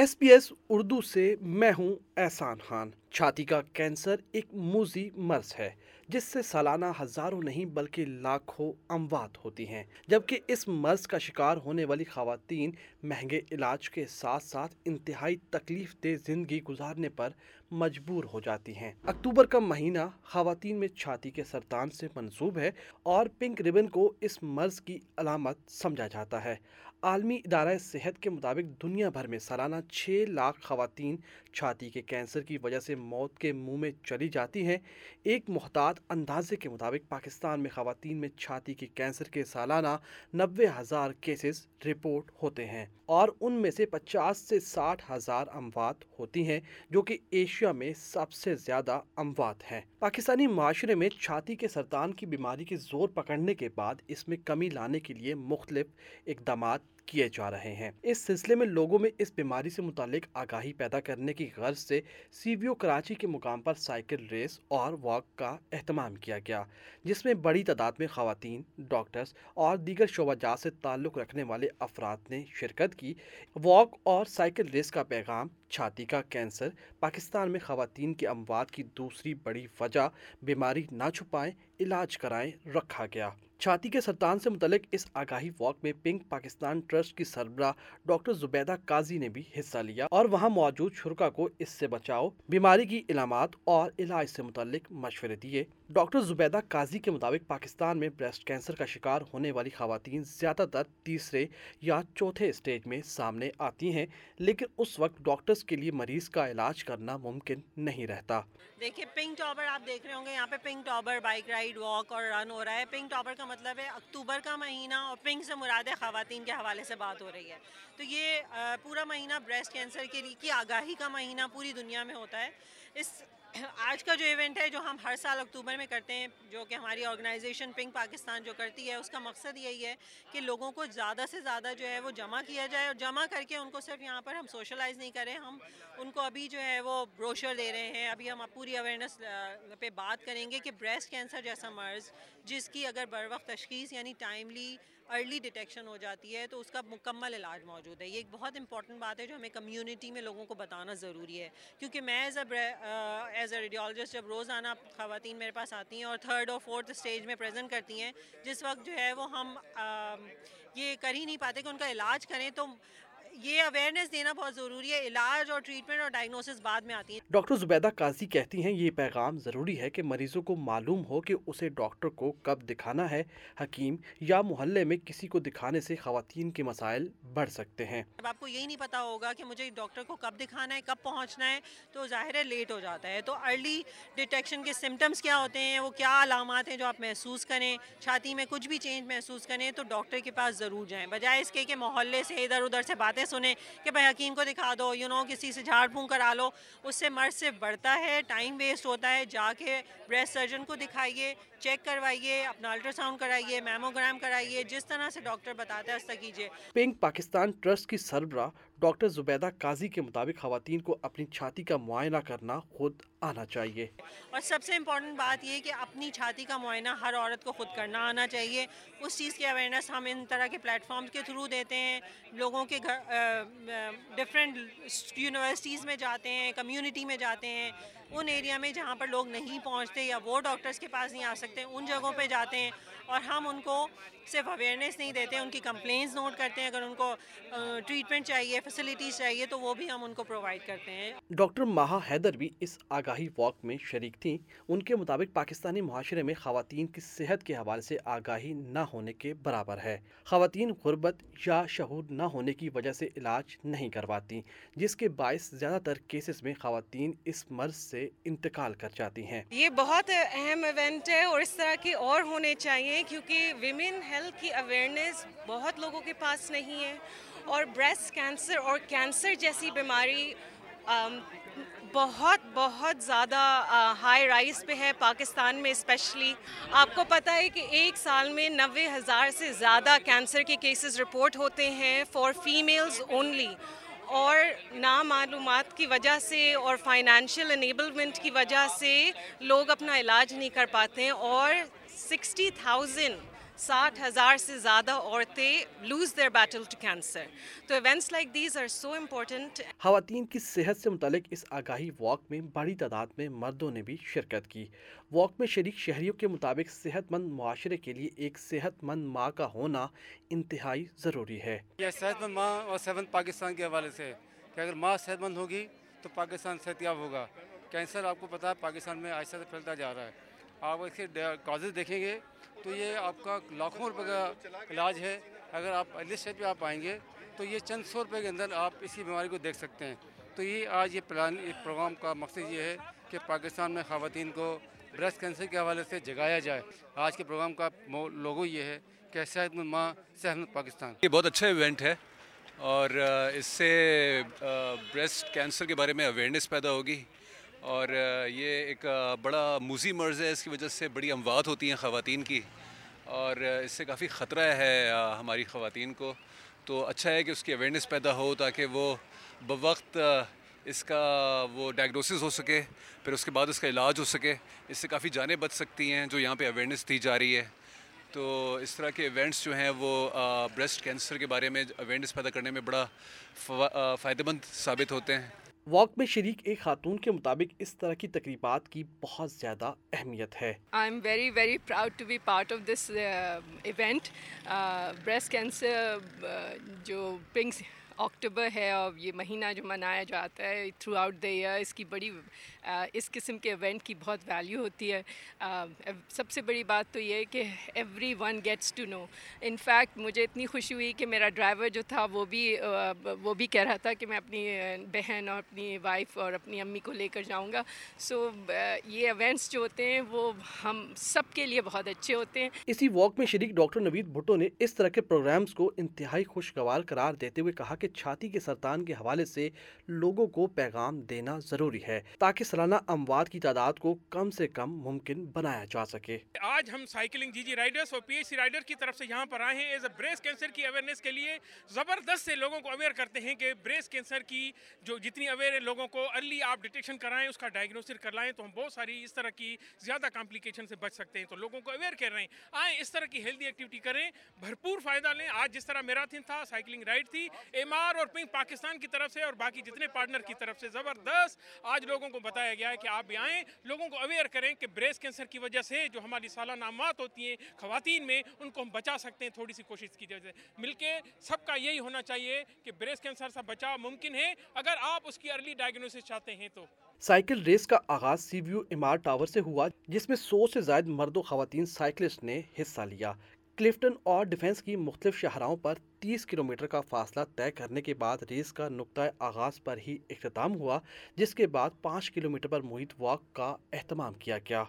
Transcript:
S P S Urdu سے میں ہوں احسان خان۔ چھاتی کا کینسر ایک موزی مرض ہے، جس سے سالانہ ہزاروں نہیں بلکہ لاکھوں اموات ہوتی ہیں۔ جبکہ اس مرض کا شکار ہونے والی خواتین مہنگے علاج کے ساتھ ساتھ انتہائی تکلیف دہ زندگی گزارنے پر مجبور ہو جاتی ہیں۔ اکتوبر کا مہینہ خواتین میں چھاتی کے سرطان سے منسوب ہے اور پنک ریبن کو اس مرض کی علامت سمجھا جاتا ہے۔ عالمی ادارہ صحت کے مطابق دنیا بھر میں سالانہ چھ لاکھ خواتین چھاتی کے کینسر کی وجہ سے موت کے منہ میں چلی جاتی ہیں۔ ایک محتاط اندازے کے مطابق پاکستان میں خواتین میں چھاتی کے کینسر کے سالانہ نوے ہزار کیسز رپورٹ ہوتے ہیں اور ان میں سے پچاس سے ساٹھ ہزار اموات ہوتی ہیں، جو کہ ایشیا میں سب سے زیادہ اموات ہیں۔ پاکستانی معاشرے میں چھاتی کے سرطان کی بیماری کے زور پکڑنے کے بعد اس میں کمی لانے کے لیے مختلف اقدامات کیے جا رہے ہیں۔ اس سلسلے میں لوگوں میں اس بیماری سے متعلق آگاہی پیدا کرنے کی غرض سے سی وی او کراچی کے مقام پر سائیکل ریس اور واک کا اہتمام کیا گیا، جس میں بڑی تعداد میں خواتین، ڈاکٹرز اور دیگر شعبہ جات سے تعلق رکھنے والے افراد نے شرکت کی۔ واک اور سائیکل ریس کا پیغام چھاتی کا کینسر، پاکستان میں خواتین کی اموات کی دوسری بڑی وجہ بیماری نہ چھپائیں، علاج کرائیں، رکھا گیا۔ چھاتی کے سرطان سے متعلق اس آگاہی واک میں پنک پاکستان ٹرسٹ کی سربراہ ڈاکٹر زبیدہ قاضی نے بھی حصہ لیا اور وہاں موجود شرکا کو اس سے بچاؤ، بیماری کی علامات اور علاج سے متعلق مشورے دیے۔ ڈاکٹر زبیدہ قاضی کے مطابق پاکستان میں بریسٹ کینسر کا شکار ہونے والی خواتین زیادہ تر تیسرے یا چوتھے اسٹیج میں سامنے آتی ہیں، لیکن اس وقت ڈاکٹرز کے لیے مریض کا علاج کرنا ممکن نہیں رہتا۔ دیکھیے، پنک ٹاپر آپ دیکھ رہے ہوں گے، یہاں پہ pink topper bike ride, walk اور رن ہو رہا ہے۔ پنک ٹاپر کا مطلب ہے اکتوبر کا مہینہ اور پنک سے مراد ہے خواتین کے حوالے سے بات ہو رہی ہے۔ تو یہ پورا مہینہ بریسٹ کینسر کے لیے کی آگاہی کا مہینہ پوری دنیا میں ہوتا ہے۔ اس آج کا جو ایونٹ ہے جو ہم ہر سال اکتوبر میں کرتے ہیں، جو کہ ہماری آرگنائزیشن پنک پاکستان جو کرتی ہے، اس کا مقصد یہی ہے کہ لوگوں کو زیادہ سے زیادہ جو ہے وہ جمع کیا جائے اور جمع کر کے ان کو صرف یہاں پر ہم سوشلائز نہیں کریں، ہم ان کو ابھی جو ہے وہ بروشر دے رہے ہیں۔ ابھی ہم پوری اویئرنیس پہ بات کریں گے کہ بریسٹ کینسر جیسا مرض، جس کی اگر بر وقت تشخیص یعنی ٹائملی ارلی ڈیٹیکشن ہو جاتی ہے، تو اس کا مکمل علاج موجود ہے۔ یہ ایک بہت امپورٹنٹ بات ہے جو ہمیں کمیونٹی میں لوگوں کو بتانا ضروری ہے۔ کیونکہ میں as a as a radiologist جب روزانہ خواتین میرے پاس آتی ہیں اور تھرڈ اور فورتھ اسٹیج میں پریزنٹ کرتی ہیں، جس وقت جو ہے وہ ہم یہ کر ہی نہیں پاتے کہ ان کا علاج کریں، تو یہ اویئرنیس دینا بہت ضروری ہے علاج اور ٹریٹمنٹ اور ڈائگنوسس بعد میں آتی ہیں۔ ڈاکٹر زبیدہ قاضی کہتی ہیں یہ پیغام ضروری ہے کہ مریضوں کو معلوم ہو کہ اسے ڈاکٹر کو کب دکھانا ہے حکیم یا محلے میں کسی کو دکھانے سے خواتین کے مسائل بڑھ سکتے ہیں۔ جب آپ کو یہی نہیں پتا ہوگا کہ مجھے ڈاکٹر کو کب دکھانا ہے کب پہنچنا ہے تو ظاہر ہے لیٹ ہو جاتا ہے۔ تو ارلی ڈیٹیکشن کے سمٹمس کیا ہوتے ہیں وہ کیا علامات ہیں جو آپ محسوس کریں چھاتی میں کچھ بھی چینج محسوس کریں تو ڈاکٹر کے پاس ضرور جائیں۔ بجائے اس کے کہ محلے سے ادھر ادھر سے باتیں سنیں کہ بھائی حکیم کو دکھا دو یو نو کسی سے جھاڑ پھونک کرا لو، اس سے مرض سے بڑھتا ہے ٹائم ویسٹ ہوتا ہے، جا کے بریسٹ سرجن کو دکھائیے چیک کروائیے، اپنا الٹرا ساؤنڈ کرائیے میموگرام کرائیے، جس طرح سے ڈاکٹر بتاتا ہے، اس تک کیجیے۔ پنک پاکستان ٹرسٹ کی سربراہ ڈاکٹر زبیدہ قاضی کے مطابق خواتین کو اپنی چھاتی کا معائنہ کرنا خود آنا چاہیے۔ اور سب سے امپورٹنٹ بات یہ کہ اپنی چھاتی کا معائنہ ہر عورت کو خود کرنا آنا چاہیے۔ اس چیز کی اویئرنیس ہم ان طرح کے پلیٹ فارمز کے تھرو دیتے ہیں۔ لوگوں کے گھر ڈفرینٹ یونیورسٹیز میں جاتے ہیں کمیونٹی میں جاتے ہیں۔ ان ایریا میں جہاں پر لوگ نہیں پہنچتے یا وہ ڈاکٹرز کے پاس نہیں آ سکتے، ان جگہوں پہ جاتے ہیں۔ اور ہم ان کو صرف اویئرنیس نہیں دیتے، ان کی کمپلینس نوٹ کرتے ہیں۔ اگر ان کو ٹریٹمنٹ چاہیے فیسلٹیز چاہیے تو وہ بھی ہم ان کو پرووائڈ کرتے ہیں۔ ڈاکٹر ماہا حیدر بھی اس آگاہی واک میں شریک تھیں۔ ان کے مطابق پاکستانی معاشرے میں خواتین کی صحت کے حوالے سے آگاہی نہ ہونے کے برابر ہے۔ خواتین غربت یا شعور نہ ہونے کی وجہ سے علاج نہیں کرواتی جس کے باعث زیادہ تر کیسز میں خواتین اس مرض سے انتقال کر جاتی ہیں۔ یہ بہت اہم ایونٹ ہے اور اس طرح کی اور ہونے چاہیے کیونکہ ویمن ہیلتھ کی اویئرنیس بہت لوگوں کے پاس نہیں ہے۔ اور بریسٹ کینسر اور کینسر جیسی بیماری بہت بہت زیادہ ہائی رائز پہ ہے پاکستان میں اسپیشلی آپ کو پتہ ہے کہ ایک سال میں نوے ہزار سے زیادہ کینسر کے کیسز رپورٹ ہوتے ہیں فار فیمیلز اونلی اور نامعلومات کی وجہ سے اور فائنینشیل انیبلمنٹ کی وجہ سے لوگ اپنا علاج نہیں کر پاتے ہیں اور سکسٹی تھاؤزنڈ ساٹھ ہزار سے زیادہ عورتیں lose their battle to cancer تو events like these are so important خواتین کی صحت سے متعلق اس آگاہی واک میں بڑی تعداد میں مردوں نے بھی شرکت کی۔ واک میں شریک شہریوں کے مطابق صحت مند معاشرے کے لیے ایک صحت مند ماں کا ہونا انتہائی ضروری ہے۔ یہ صحت مند ماں اور صحت مند پاکستان کے حوالے سے کہ اگر ماں صحت مند ہوگی تو پاکستان صحت یاب ہوگا۔ کینسر آپ کو پتہ ہے پاکستان میں آہستہ سے پھیلتا جا رہا ہے۔ آپ اس کے کازز دیکھیں گے، تو یہ آپ کا لاکھوں روپے کا علاج ہے۔ اگر آپ ارلی اسٹیج پہ آپ آئیں گے، تو یہ چند سو روپے کے اندر آپ اسی بیماری کو دیکھ سکتے ہیں۔ تو یہ آج یہ پلان پروگرام کا مقصد یہ ہے کہ پاکستان میں خواتین کو بریسٹ کینسر کے حوالے سے جگایا جائے۔ آج کے پروگرام کا لوگو یہ ہے کہ صحت مند ماں، صحت مند پاکستان۔ یہ بہت اچھا ایونٹ ہے اور اس سے بریسٹ کینسر کے بارے میں اویئرنیس پیدا ہوگی۔ اور یہ ایک بڑا موزی مرض ہے، اس کی وجہ سے بڑی اموات ہوتی ہیں خواتین کی، اور اس سے کافی خطرہ ہے ہماری خواتین کو۔ تو اچھا ہے کہ اس کی اویئرنیس پیدا ہو تاکہ وہ بوقت اس کا وہ ڈائگنوسس ہو سکے، پھر اس کے بعد اس کا علاج ہو سکے۔ اس سے کافی جانیں بچ سکتی ہیں جو یہاں پہ اویئرنیس دی جا رہی ہے۔ تو اس طرح کے ایونٹس جو ہیں وہ بریسٹ کینسر کے بارے میں اویئرنیس پیدا کرنے میں بڑا فائدہ مند ثابت ہوتے ہیں۔ واک میں شریک ایک خاتون کے مطابق اس طرح کی تقریبات کی بہت زیادہ اہمیت ہے۔ I am very very proud to be part of this event breast cancer جو پنکس اکٹوبر ہے اور یہ مہینہ جو منایا جاتا ہے تھرو آؤٹ دا ایئر اس کی بڑی اس قسم کے ایونٹ کی بہت ویلیو ہوتی ہے۔ سب سے بڑی بات تو یہ ہے کہ everyone gets to know in fact مجھے اتنی خوشی ہوئی کہ میرا ڈرائیور جو تھا، وہ بھی وہ بھی کہہ رہا تھا کہ میں اپنی بہن اور اپنی وائف اور اپنی امی کو لے کر جاؤں گا۔ سو یہ ایونٹس جو ہوتے ہیں، وہ ہم سب کے لیے بہت اچھے ہوتے ہیں۔ اسی واک میں شریک ڈاکٹر نوید بھٹو نے اس طرح کے پروگرامز کو انتہائی خوشگوار قرار دیتے ہوئے کہا کہ چھاتی کے سرطان کے حوالے سے لوگوں کو پیغام دینا ضروری ہے تاکہ سالانہ اموات کی تعداد کو کم سے کم ممکن بنایا جا سکے۔ آج ہم سائیکلنگ جی جی رائڈرز اور پی ایچ سی رائڈر کی طرف سے یہاں پر آئے ہیں۔ ایز اے بریسٹ کینسر کی اویئرنیس کے لیے زبردست سے لوگوں کو اویئر کرتے ہیں کہ بریسٹ کینسر کی جو جتنی اویئر ہے لوگوں کو ارلی آپ ڈیٹیکشن کرائیں، اس کا ڈائگنوسر کر لائیں تو ہم بہت ساری اس طرح کی زیادہ کمپلیکیشن سے بچ سکتے ہیں۔ تو لوگوں کو اویئر کر رہے ہیں۔ آئیں اس طرح کی ہیلدی ایکٹیویٹی کریں، بھرپور فائدہ لیں۔ آج جس طرح میراتھن تھا، سائیکلنگ رائڈ تھی ایم آر اور پنک پاکستان کی طرف سے اور باقی جتنے پارٹنر کی طرف سے زبردست آج لوگوں کو بتایا گیا ہے کہ آپ بھی آئیں، لوگوں کو اویئر کریں کہ بریسٹ کینسر کی وجہ سے جو ہماری سالانہ اموات ہوتی ہیں خواتین میں، ان کو ہم بچا سکتے ہیں تھوڑی سی کوشش کی جائے۔ مل کے سب کا یہی ہونا چاہیے کہ بریسٹ کینسر سے بچاؤ ممکن ہے۔ اگر آپ اس کی ارلی ڈائگنوسس چاہتے ہیں تو۔ سائیکل ریس کا آغاز سی ویو امار ٹاور سے ہوا، جس میں سو سے زائد مرد و خواتین سائیکلسٹ نے حصہ لیا۔ کلفٹن اور ڈیفنس کی مختلف شہراؤں پر تیس کلومیٹر کا فاصلہ طے کرنے کے بعد ریس کا نقطۂ آغاز پر ہی اختتام ہوا، جس کے بعد پانچ کلومیٹر پر محیط واک کا اہتمام کیا گیا۔